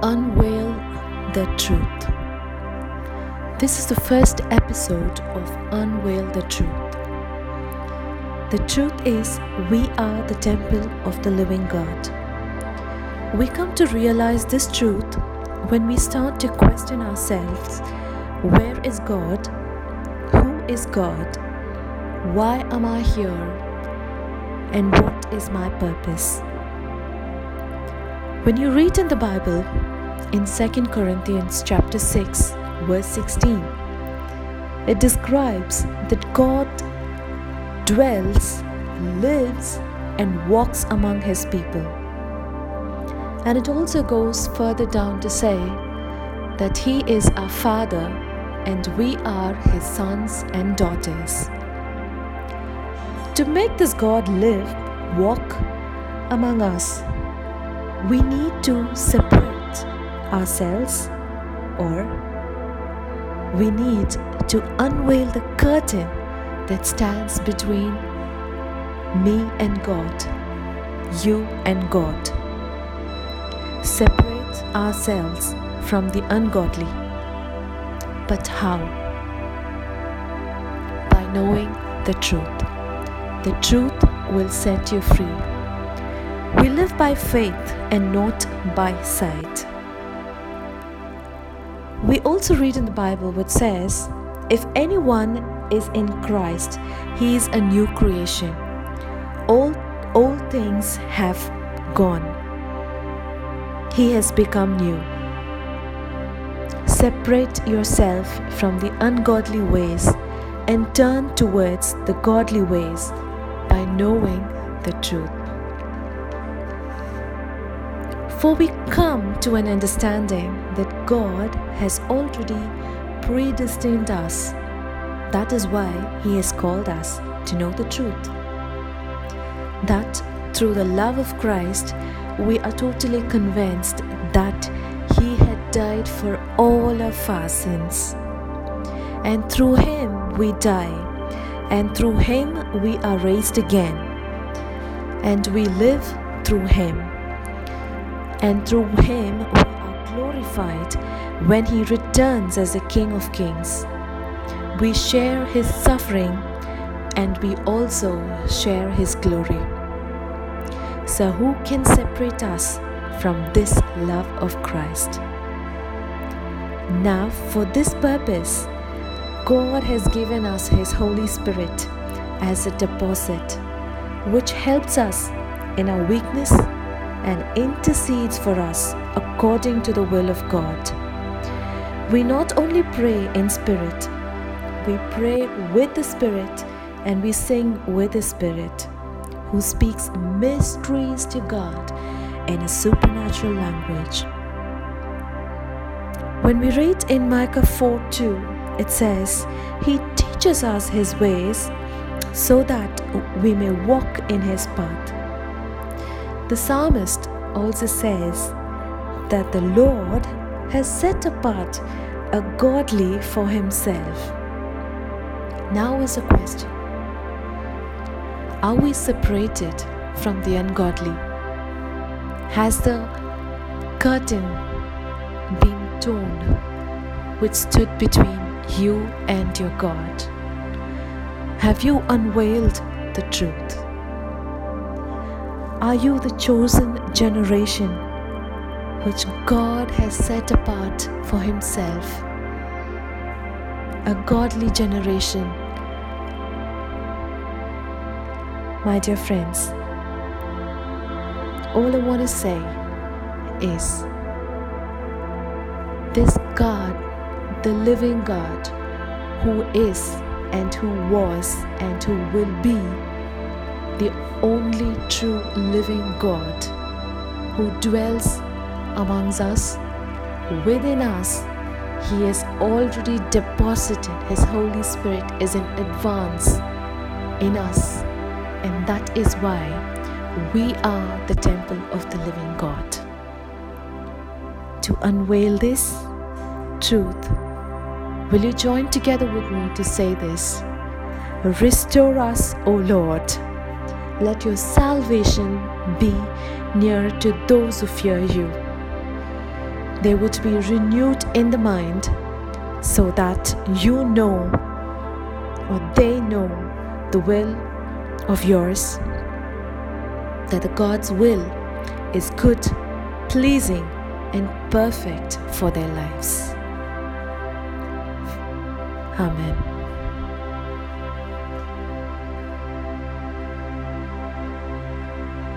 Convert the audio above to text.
Unveil the Truth. This is the first episode of Unveil the Truth. The truth is, we are the temple of the living God. We come to realize this truth when we start to question ourselves where is God? Who is God? Why am I here? And what is my purpose? When you read in the Bible, in 2 Corinthians chapter 6 verse 16, it describes that God dwells, lives and walks among his people. And it also goes further down to say that he is our father and we are his sons and daughters. To make this God live, walk among us, we need to separate ourselves or we need to unveil the curtain that stands between me and God, you and God. Separate ourselves from the ungodly. But how? By knowing the truth. The truth will set you free. We live by faith and not by sight. We also read in the Bible what says, If anyone is in Christ, he is a new creation. All, all things have gone. He has become new. Separate yourself from the ungodly ways and turn towards the godly ways by knowing the truth. For we come to an understanding that God has already predestined us. That is why He has called us to know the truth. That through the love of Christ, we are totally convinced that He had died for all of our sins. And through Him we die, and through Him we are raised again, and we live through Him and through him we are glorified when he returns as the King of Kings. We share his suffering and we also share his glory. So, who can separate us from this love of Christ? Now, for this purpose, God has given us His Holy Spirit as a deposit, which helps us in our weakness and intercedes for us according to the will of God. We not only pray in spirit, we pray with the Spirit and we sing with the Spirit, who speaks mysteries to God in a supernatural language. When we read in Micah 4 2, it says, He teaches us His ways so that we may walk in His path. The psalmist also says that the Lord has set apart a godly for himself. Now is a question Are we separated from the ungodly? Has the curtain been torn which stood between you and your God? Have you unveiled the truth? Are you the chosen generation which God has set apart for Himself? A godly generation. My dear friends, all I want to say is this God, the living God, who is and who was and who will be the only true living God who dwells amongst us, within us. He has already deposited His Holy Spirit is in advance in us, and that is why we are the temple of the living God. To unveil this truth, will you join together with me to say this? Restore us, O Lord let your salvation be near to those who fear you. they would be renewed in the mind so that you know or they know the will of yours, that the God's will is good, pleasing, and perfect for their lives. Amen.